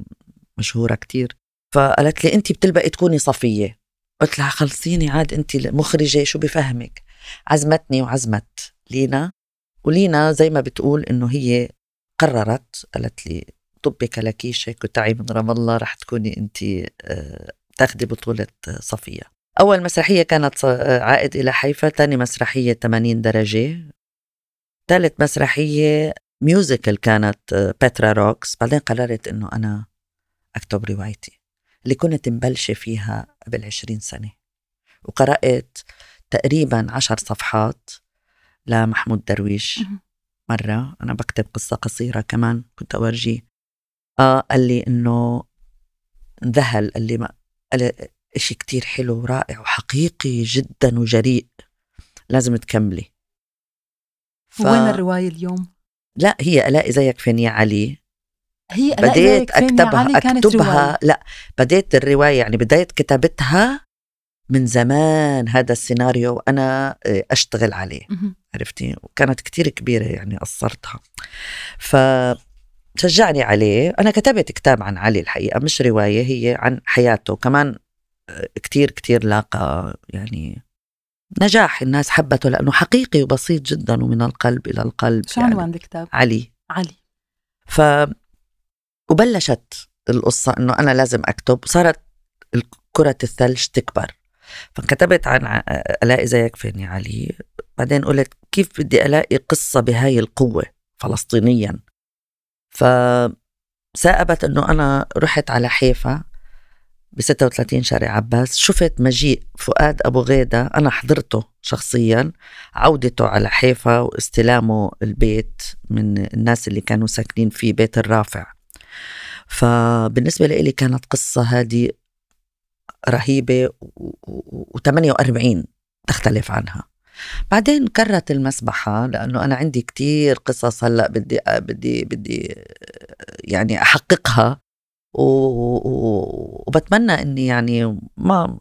المشهورة كتير. فقالت لي أنت بتلبقي تكوني صفية. قلت لها خلصيني عاد أنت مخرجة شو بفهمك؟ عزمتني وعزمت لينا. ولينا زي ما بتقول إنه هي قررت قالت لي ضبي كلاكيشك وتعي من رام الله رح تكوني أنت آه، تاخدي بطولة صفية. أول مسرحية كانت آه، عائد إلى حيفا ثاني مسرحية 80 درجة. ثالث مسرحية musical كانت بترا روكس بعدين قررت إنه أنا أكتب روايتي اللي كنت مبلشة فيها قبل عشرين سنة. وقرأت تقريبا عشر صفحات لمحمود درويش مرة. أنا بكتب قصة قصيرة كمان كنت أورجيه آه قال لي إنه انذهل. قال لي ما قال إشي كتير حلو ورائع وحقيقي جدا وجريء لازم تكملي. ف... وين الرواية اليوم؟ لا هي ألاقي زيك فين يا علي. هي بديت أكتبها علي كانت أكتبها. رواية. لا بديت الرواية يعني بداية كتابتها من زمان هذا السيناريو وأنا آه، أشتغل عليه. عرفتي؟ وكانت كتير كبيرة يعني قصرتها. ف شجعني عليه. أنا كتبت كتاب عن علي الحقيقة مش رواية هي عن حياته. كمان كتير كتير لاقى يعني نجاح الناس حبته لأنه حقيقي وبسيط جدا ومن القلب إلى القلب شو عنوان يعني الكتاب؟ علي. علي. ف وبلشت القصة إنه أنا لازم أكتب صارت كرة الثلج تكبر. فكتبت عن ألاقي زيك فين يا علي؟ بعدين قلت كيف بدي ألاقي قصة بهاي القوة فلسطينيا؟ فسائبت أنه أنا رحت على حيفا ب 36 شارع عباس شفت مجيء فؤاد أبو غيدة أنا حضرته شخصيا عودته على حيفا واستلامه البيت من الناس اللي كانوا ساكنين في بيت الرافع. فبالنسبة لي كانت قصة هذه رهيبة و48 تختلف عنها. بعدين كرت المسبحة لأنه أنا عندي كتير قصص هلأ بدي بدي بدي يعني أحققها. وبتمنى إني يعني ما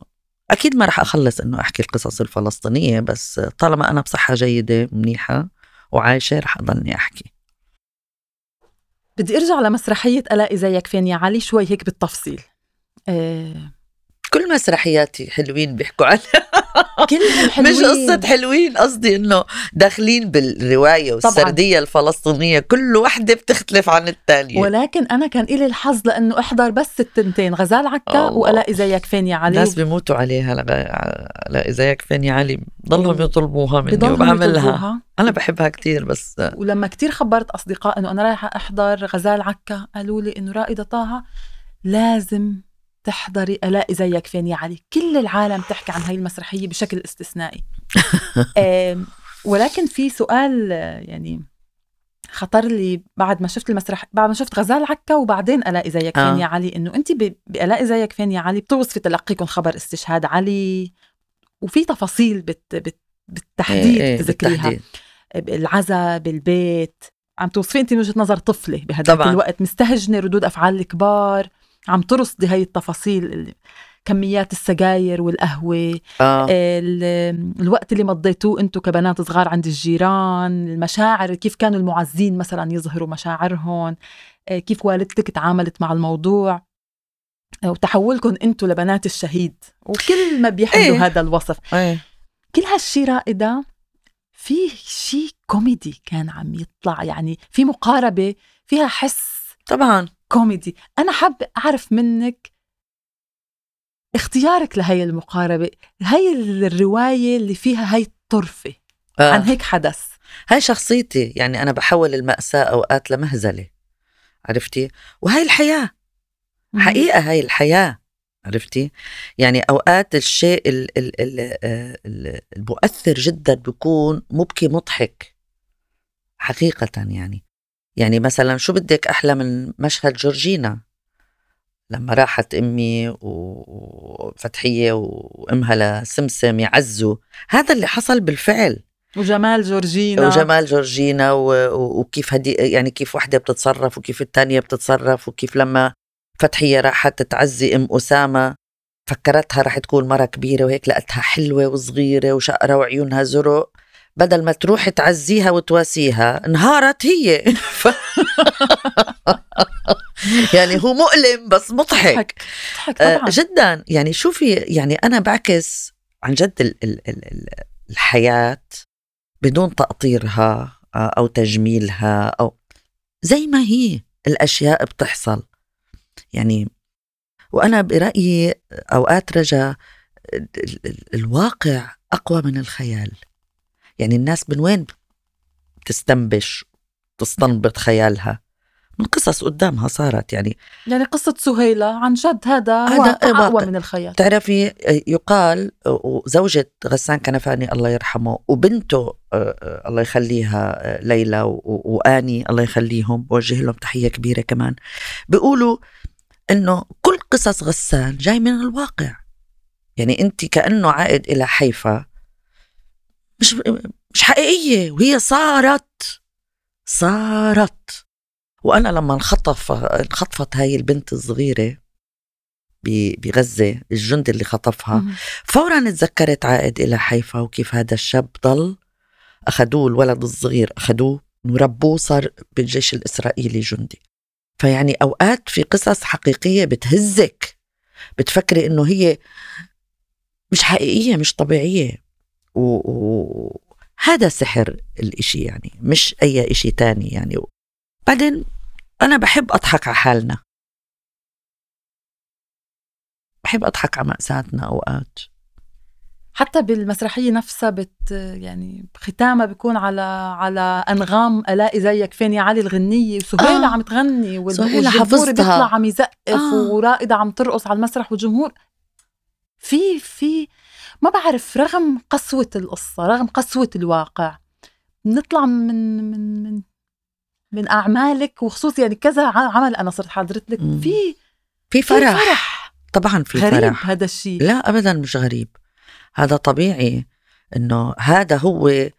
أكيد ما رح أخلص إنه أحكي القصص الفلسطينية بس طالما أنا بصحة جيدة منيحه وعايشة رح اضلني أحكي. بدي أرجع لمسرحية الاقي زيك فين يا علي شوي هيك بالتفصيل. إيه كل مسرحياتي حلوين بيحكوا عنها. <laughs> كلهم حلوين. مش قصة حلوين قصدي إنه داخلين بالرواية والسردية طبعاً. الفلسطينية كل وحدة بتختلف عن الثانية ولكن أنا كان إلي الحظ لأنه أحضر بس التنتين غزال عكا وألاقي زيك فين يا علي. الناس بيموتوا عليها ألاقي زيك فين يا علي ضلهم يطلبوها مني وبعملها. أنا بحبها كتير بس. ولما كتير خبرت أصدقاء إنه أنا رايحة أحضر غزال عكا قالوا لي إنه رائدة طه لازم تحضري ألاقي زيك فين يا علي. كل العالم تحكي عن هاي المسرحية بشكل استثنائي. <laughs> ولكن في سؤال يعني خطر لي بعد ما شفت المسرح بعد ما شفت غزال عكا وبعدين ألاقي زيك آه. فين يا علي. إنه انت بالاقي زيك فين يا علي. بتوصفي تلقيكم خبر استشهاد علي. وفي تفاصيل بت بت بالتحديد إيه بتذكريها. العزا بالبيت. عم توصفي انت من وجهة نظر طفلة بهذا الوقت مستهجنة ردود أفعال الكبار. عم ترصدي هاي التفاصيل كميات السجاير والقهوة آه. الوقت اللي مضيتوه أنتم كبنات صغار عند الجيران المشاعر كيف كانوا المعزين مثلا يظهروا مشاعرهم آه، كيف والدتك تعاملت مع الموضوع آه، وتحولكم أنتم لبنات الشهيد وكل ما بيحملوا إيه. هذا الوصف إيه. كل هالشي رائدة في شيء كوميدي كان عم يطلع يعني في مقاربة فيها حس طبعا كوميدي. أنا حاب أعرف منك اختيارك لهي المقاربة هي الرواية اللي فيها هاي الطرفة. آه. عن هيك حدث. هاي شخصيتي يعني أنا بحول المأساة أوقات لمهزلة. عرفتي؟ وهاي الحياة. حقيقة هاي الحياة. عرفتي؟ يعني أوقات الشيء ال ال ال المؤثر جدا بيكون مبكي مضحك. حقيقة يعني. يعني مثلا شو بدك أحلى من مشهد جورجينا؟ لما راحت أمي وفتحية وأمها لسمسم يعزوا. هذا اللي حصل بالفعل. وجمال جورجينا. وجمال جورجينا وكيف هدي يعني كيف وحدة بتتصرف وكيف الثانية بتتصرف وكيف لما فتحية راحت تعزي أم أسامة فكرتها رح تكون مرة كبيرة وهيك لقتها حلوة وصغيرة وشقرة وعيونها زرق. بدل ما تروح تعزيها وتواسيها انهارت هي. <laughs> يعني هو مؤلم بس مضحك. آه، طبعا. جدا. يعني شوفي يعني أنا بعكس عن جد ال ال ال الحياة بدون تقطيرها آه، أو تجميلها أو زي ما هي الأشياء بتحصل. يعني وأنا برأيي أوقات رجا الواقع أقوى من الخيال. يعني الناس من وين بتستنبش تستنبط خيالها؟ من قصص قدامها صارت يعني. يعني قصة سهيلة عن جد هذا هذا أقوى من الخيال. تعرفي يقال زوجة غسان كنفاني الله يرحمه وبنته آه، آه، الله يخليها آه، ليلى وآني الله يخليهم بوجه لهم تحية كبيرة كمان. بيقولوا إنه كل قصص غسان جاي من الواقع. يعني أنت كأنه عائد إلى حيفا مش مش حقيقية وهي صارت صارت. وأنا لما انخطف انخطفت هاي البنت الصغيرة بغزة الجندي اللي خطفها فورا تذكرت عائد إلى حيفا وكيف هذا الشاب ضل. أخذوه الولد الصغير أخذوه وربوه صار بالجيش الإسرائيلي جندي. فيعني أوقات في قصص حقيقية بتهزك بتفكري إنه هي مش حقيقية مش طبيعية. وهذا سحر الإشي يعني مش أي إشي تاني يعني بعدين أنا بحب أضحك على حالنا بحب أضحك على مأساتنا أوقات حتى بالمسرحية نفسها بت يعني ختامها بيكون على على أنغام ألاقي زيك فين يا علي الغنية وسهيلة آه. عم تغني والجمهور بيطلع عم يزقف آه. ورائده عم ترقص على المسرح والجمهور في في ما بعرف رغم قسوة القصة رغم قسوة الواقع بنطلع من من من من أعمالك وخصوصي يعني كذا عمل أنا صرت حاضرت لك. في في فرح, فرح. طبعا في غريب فرح. هذا الشيء. لا ابدا مش غريب. هذا طبيعي إنه هذا هو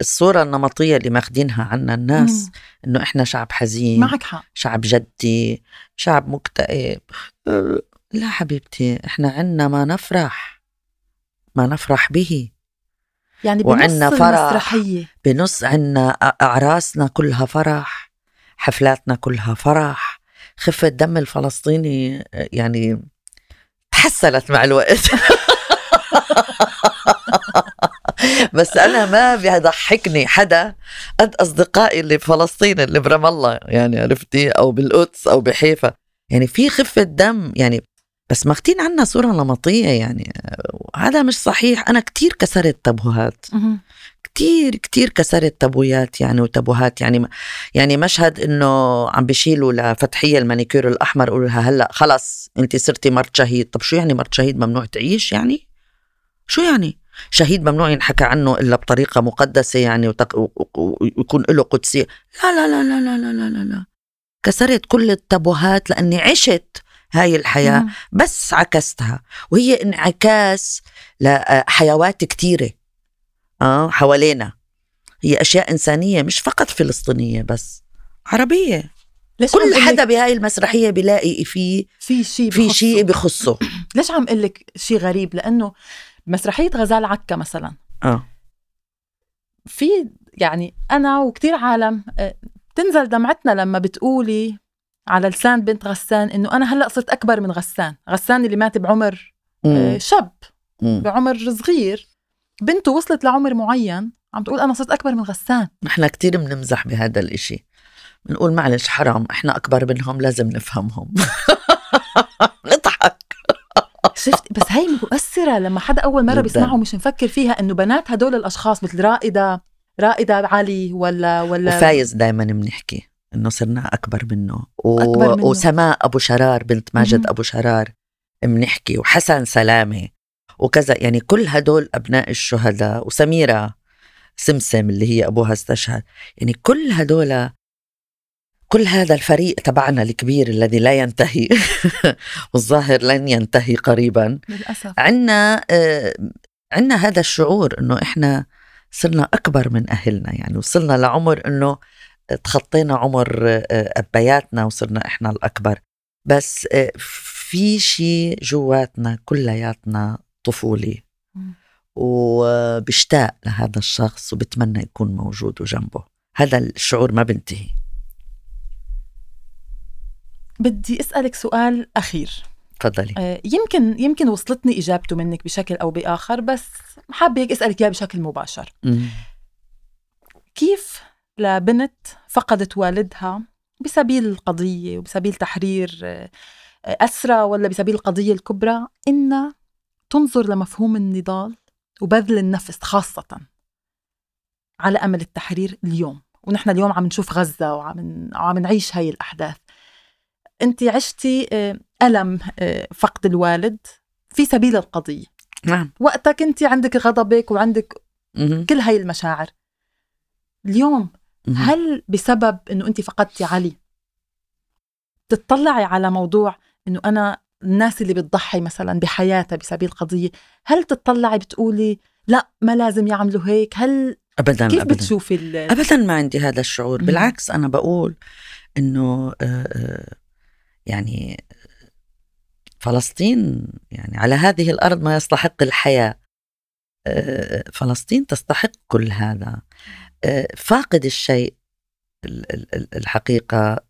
الصورة النمطية اللي ماخدينها عنا الناس. إنه إحنا شعب حزين معك حق. شعب جدي شعب مكتئب. لا حبيبتي إحنا عنا ما نفرح ما نفرح به. يعني وعنا فرح المسرحية. بنص عنا أعراسنا كلها فرح حفلاتنا كلها فرح. خفة دم الفلسطيني يعني تحسنت مع الوقت. <laughs> بس أنا ما بيضحكني حدا قد أصدقائي اللي بفلسطين اللي برام الله يعني عرفتي؟ أو بالقدس أو بحيفا. يعني في خفه دم يعني بس ماخدين عنا صورة نمطية يعني هذا مش صحيح. أنا كتير كسرت تابوهات. كتير كتير كسرت تابويات يعني وتابوهات يعني يعني مشهد إنه عم بيشيلوا لفتحية المانيكير الأحمر قولوا لها هلأ خلص انت صرتي مرت شهيد. طب شو يعني مرت شهيد ممنوع تعيش يعني؟ شو يعني؟ شهيد ممنوع ينحكى عنه إلا بطريقة مقدسة يعني ويكون له قدسية. لا لا لا لا لا لا لا لا. كسرت كل التابوهات لأني عشت هاي الحياة مم. بس عكستها وهي انعكاس لحيوات كتيرة آه حوالينا. هي أشياء إنسانية مش فقط فلسطينية بس عربية. ليش كل حدا بهاي المسرحية بيلاقي في في شيء في شيء بخصه. <clears throat> ليش عم أقول لك شيء غريب؟ لأنه مسرحية غزال عكا مثلا. آه. في يعني أنا وكتير عالم آه، بتنزل دمعتنا لما بتقولي على لسان بنت غسان إنه أنا هلأ صرت أكبر من غسان. غسان اللي مات بعمر آه شاب. مم. بعمر صغير. بنته وصلت لعمر معين. عم تقول أنا صرت أكبر من غسان. نحن كتير بنمزح بهذا الإشي. بنقول معلش حرام إحنا أكبر منهم لازم نفهمهم. <laughs> نضحك. شفت؟ بس هي مؤثرة لما حدا أول مرة بيسمعه مش مفكر فيها إنه بنات هدول الأشخاص مثل رائدة رائدة علي ولا ولا وفايز دائما بنحكي إنه صرنا أكبر منه. و... أكبر منه. وسماء أبو شرار بنت ماجد أبو شرار بنحكي وحسن سلامة وكذا. يعني كل هدول أبناء الشهداء وسميرة سمسم اللي هي أبوها استشهد. يعني كل هدول كل هذا الفريق تبعنا الكبير الذي لا ينتهي <laughs> والظاهر لن ينتهي قريبا. للأسف. عندنا آه عندنا هذا الشعور إنه إحنا صرنا أكبر من أهلنا. يعني وصلنا لعمر إنه تخطينا عمر آه، أبياتنا وصرنا إحنا الأكبر. بس آه، في شيء جواتنا كلياتنا طفولي. وبشتاق لهذا الشخص وبتمنى يكون موجود وجنبه. هذا الشعور ما بنتهي. بدي أسألك سؤال أخير. تفضلي. آه يمكن يمكن وصلتني إجابته منك بشكل أو بآخر بس حابة هيك أسألك اياه بشكل مباشر. م. كيف لبنت فقدت والدها بسبيل القضية وبسبيل تحرير آه، أسرى ولا بسبيل القضية الكبرى إن تنظر لمفهوم النضال وبذل النفس خاصة على أمل التحرير اليوم. ونحن اليوم عم نشوف غزة وعم عم نعيش هاي الأحداث. أنت عشتي آه، ألم آه، فقد الوالد في سبيل القضية. نعم. وقتها كنت عندك غضبك وعندك كل هاي المشاعر. اليوم هل بسبب إنه أنت فقدتي علي تطلعي على موضوع إنه أنا الناس اللي بتضحي مثلا بحياتها بسبيل قضية هل تطلعي بتقولي لا ما لازم يعملوا هيك؟ هل ابدا كيف أبداً. بتشوفي ابدا ما عندي هذا الشعور بالعكس أنا بقول إنه يعني فلسطين يعني على هذه الأرض ما يستحق الحياة. فلسطين تستحق كل هذا. فاقد الشيء الحقيقة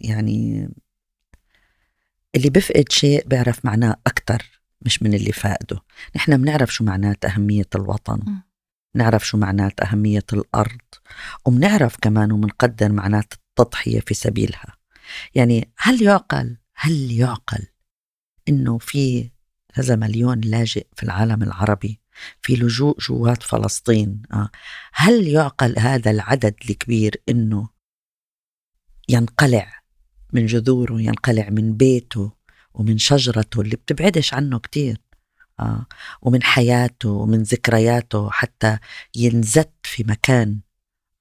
يعني اللي بفقد شيء بيعرف معناه أكتر مش من اللي فاقده نحن بنعرف شو معنات أهمية الوطن م. نعرف شو معنات أهمية الأرض وبنعرف كمان ومنقدر معنات التضحية في سبيلها يعني هل يعقل هل يعقل إنه في كذا مليون لاجئ في العالم العربي في لجوء جوات فلسطين آه. هل يعقل هذا العدد الكبير إنه ينقلع من جذوره ينقلع من بيته ومن شجرته اللي بتبعدش عنه كتير آه. ومن حياته ومن ذكرياته حتى ينزت في مكان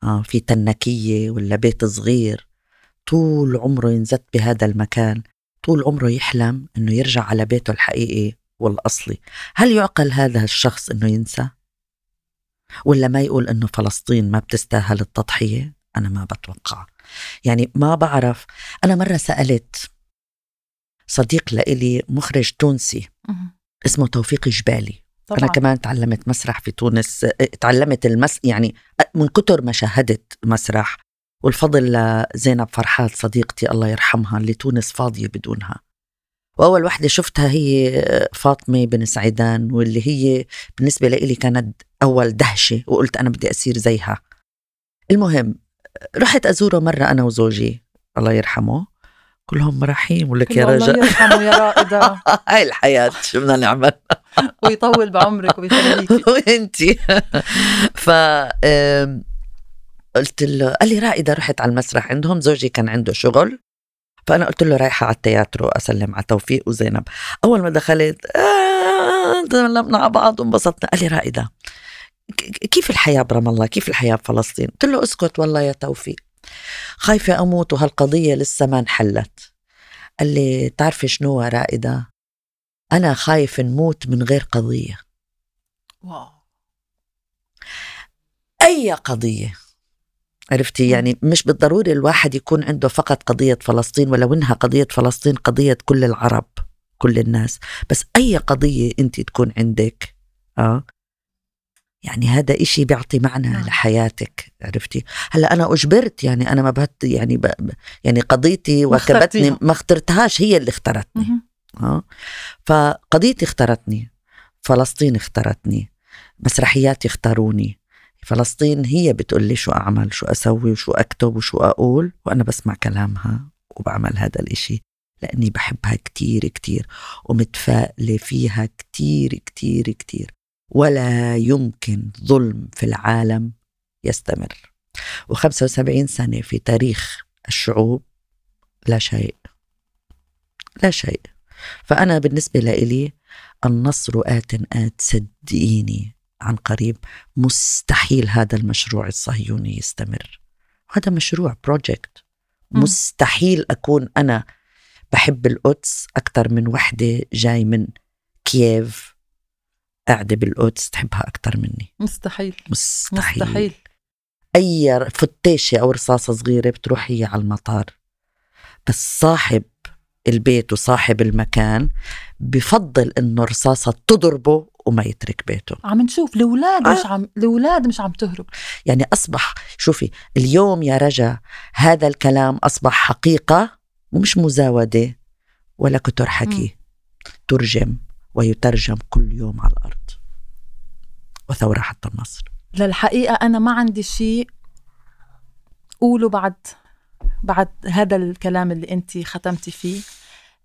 آه. في تنكية ولا بيت صغير طول عمره ينزت بهذا المكان طول عمره يحلم إنه يرجع على بيته الحقيقي والاصلي هل يعقل هذا الشخص إنه ينسى؟ ولا ما يقول إنه فلسطين ما بتستاهل التضحية؟ أنا ما بتوقع. يعني ما بعرف. أنا مرة سألت صديق لإلي مخرج تونسي. اسمه توفيق جبالي. طبعا. أنا كمان تعلمت مسرح في تونس تعلمت المس يعني من كتر ما شاهدت مسرح. والفضل لزينب فرحات صديقتي الله يرحمها اللي تونس فاضية بدونها. وأول وحدة شفتها هي فاطمة بن سعيدان واللي هي بالنسبة لي كانت أول دهشة وقلت أنا بدي أصير زيها. المهم رحت أزوره مرة أنا وزوجي الله يرحمه. كلهم رحيم ولك يا الله رجل. يرحمه يا رائدة. <laughs> هاي الحياة شو بدنا نعمل؟ <laughs> ويطول بعمرك وبيخليكي <laughs> وانتي ف قلت له قال لي رائدة رحت على المسرح عندهم زوجي كان عنده شغل. فأنا قلت له رايحة على التياترو أسلم على توفيق وزينب. أول ما دخلت آه، على بعض وانبسطنا. قال لي رائدة ك- كيف الحياة برام الله؟ كيف الحياة بفلسطين قلت له اسكت والله يا توفيق. خايفة أموت وهالقضية لسه ما انحلت. قال لي تعرفي شنو يا رائدة أنا خايف نموت من غير قضية. واو. أي قضية. عرفتي يعني مش بالضروري الواحد يكون عنده فقط قضية فلسطين ولو إنها قضية فلسطين قضية كل العرب كل الناس بس أي قضية أنت تكون عندك آه يعني هذا إشي بيعطي معنى نعم. لحياتك عرفتي هلأ أنا أجبرت يعني أنا ما بهت يعني ب... يعني قضيتي وكبتني. ما اخترتهاش هي اللي اختارتني مهم. آه فقضيتي اختارتني فلسطين اختارتني مسرحياتي اختاروني فلسطين هي بتقول لي شو أعمل شو أسوي وشو أكتب وشو أقول وأنا بسمع كلامها وبعمل هذا الإشي لأني بحبها كتير كتير ومتفائلة فيها كتير كتير كتير. ولا يمكن ظلم في العالم يستمر. و75 سنة في تاريخ الشعوب لا شيء. لا شيء. فأنا بالنسبة لإلي النصر آت آت صدقيني. عن قريب مستحيل هذا المشروع الصهيوني يستمر. هذا مشروع بروجكت. مستحيل أكون أنا بحب القدس أكثر من وحدة جاي من كييف قاعدة بالقدس تحبها أكثر مني. مستحيل. مستحيل, مستحيل. أي فتاشة أو رصاصة صغيرة بتروح هي على المطار. بس صاحب البيت وصاحب المكان بفضل إنه رصاصة تضربه وما يترك بيته. عم نشوف الاولاد آه. مش عم الاولاد مش عم تهرب. يعني أصبح شوفي اليوم يا رجا هذا الكلام أصبح حقيقة ومش مزاودة ولا كتر حكي. ترجم ويترجم كل يوم على الأرض. وثورة حتى النصر للحقيقة أنا ما عندي شيء قوله بعد بعد هذا الكلام اللي أنت ختمتي فيه.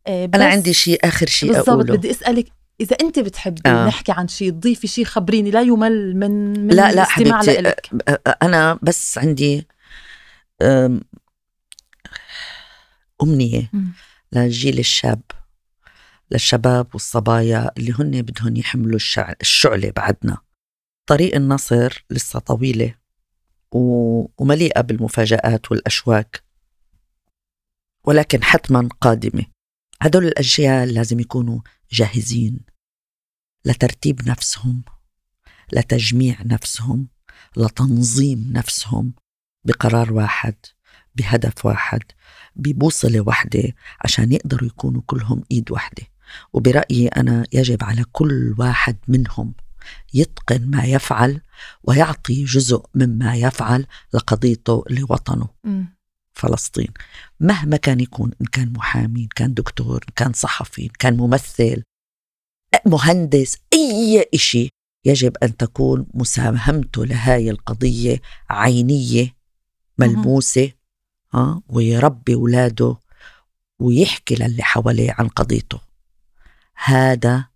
آه، بس عندي شيء آخر شيء بالضبط أقوله. بدي أسألك إذا أنت بتحبي آه. نحكي عن شيء تضيفي شيء خبريني لا يمل من من لا لا حبيبتي لإلك أنا بس عندي مم. للجيل الشاب للشباب والصبايا اللي هن بدهم يحملوا الشع- الشعلة بعدنا طريق النصر لسه طويلة و- ومليئة بالمفاجآت والأشواك ولكن حتما قادمة هدول الأجيال لازم يكونوا جاهزين لترتيب نفسهم لتجميع نفسهم لتنظيم نفسهم بقرار واحد بهدف واحد ببوصلة واحدة عشان يقدروا يكونوا كلهم إيد واحدة وبرأيي أنا يجب على كل واحد منهم يتقن ما يفعل ويعطي جزء مما يفعل لقضيته لوطنه مم. فلسطين. مهما كان يكون إن كان محامي إن كان دكتور إن كان صحفي إن كان ممثل مهندس أي إشي يجب أن تكون مساهمته لهاي القضية عينية ملموسة ها ويربي أولاده ويحكي للي حواليه عن قضيته. هذا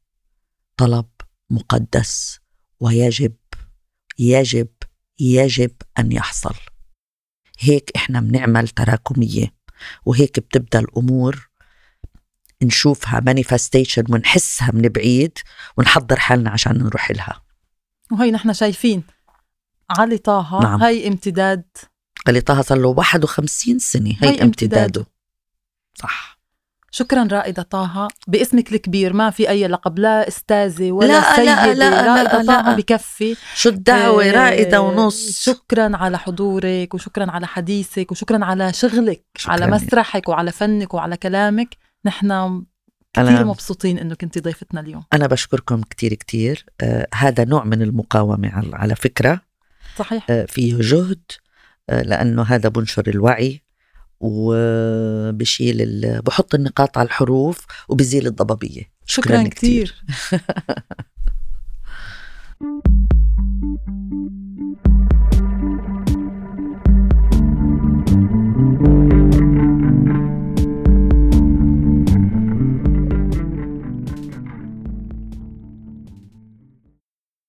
طلب مقدس ويجب يجب يجب أن يحصل. هيك إحنا بنعمل تراكمية وهيك بتبدأ الأمور. نشوفها مانيفستيشن ونحسها من بعيد ونحضر حالنا عشان نروح لها وهي نحن شايفين. علي طه نعم. هي امتداد. علي طه صار له 51 سنة هي, هي هي امتداده. امتداده. صح. شكرا رائدة طه. باسمك الكبير ما في أي لقب لا أستاذة ولا لا، لا، سيدة لا، لا، رائدة لا. طه بكفي. شو الدعوة؟ آه، رائدة ونص. شكرا على حضورك وشكرا على حديثك وشكرا على شغلك شكراً على. مسرحك وعلى فنك وعلى كلامك. نحن كثير مبسوطين إنه كنتي ضيفتنا اليوم. أنا بشكركم كتير كتير. آه هذا نوع من المقاومة على- فكرة. صحيح. آه فيه جهد آه لأنه هذا بنشر الوعي. وبشيل بحط النقاط على الحروف وبزيل الضبابية. شكرا, شكرا كثير <laughs>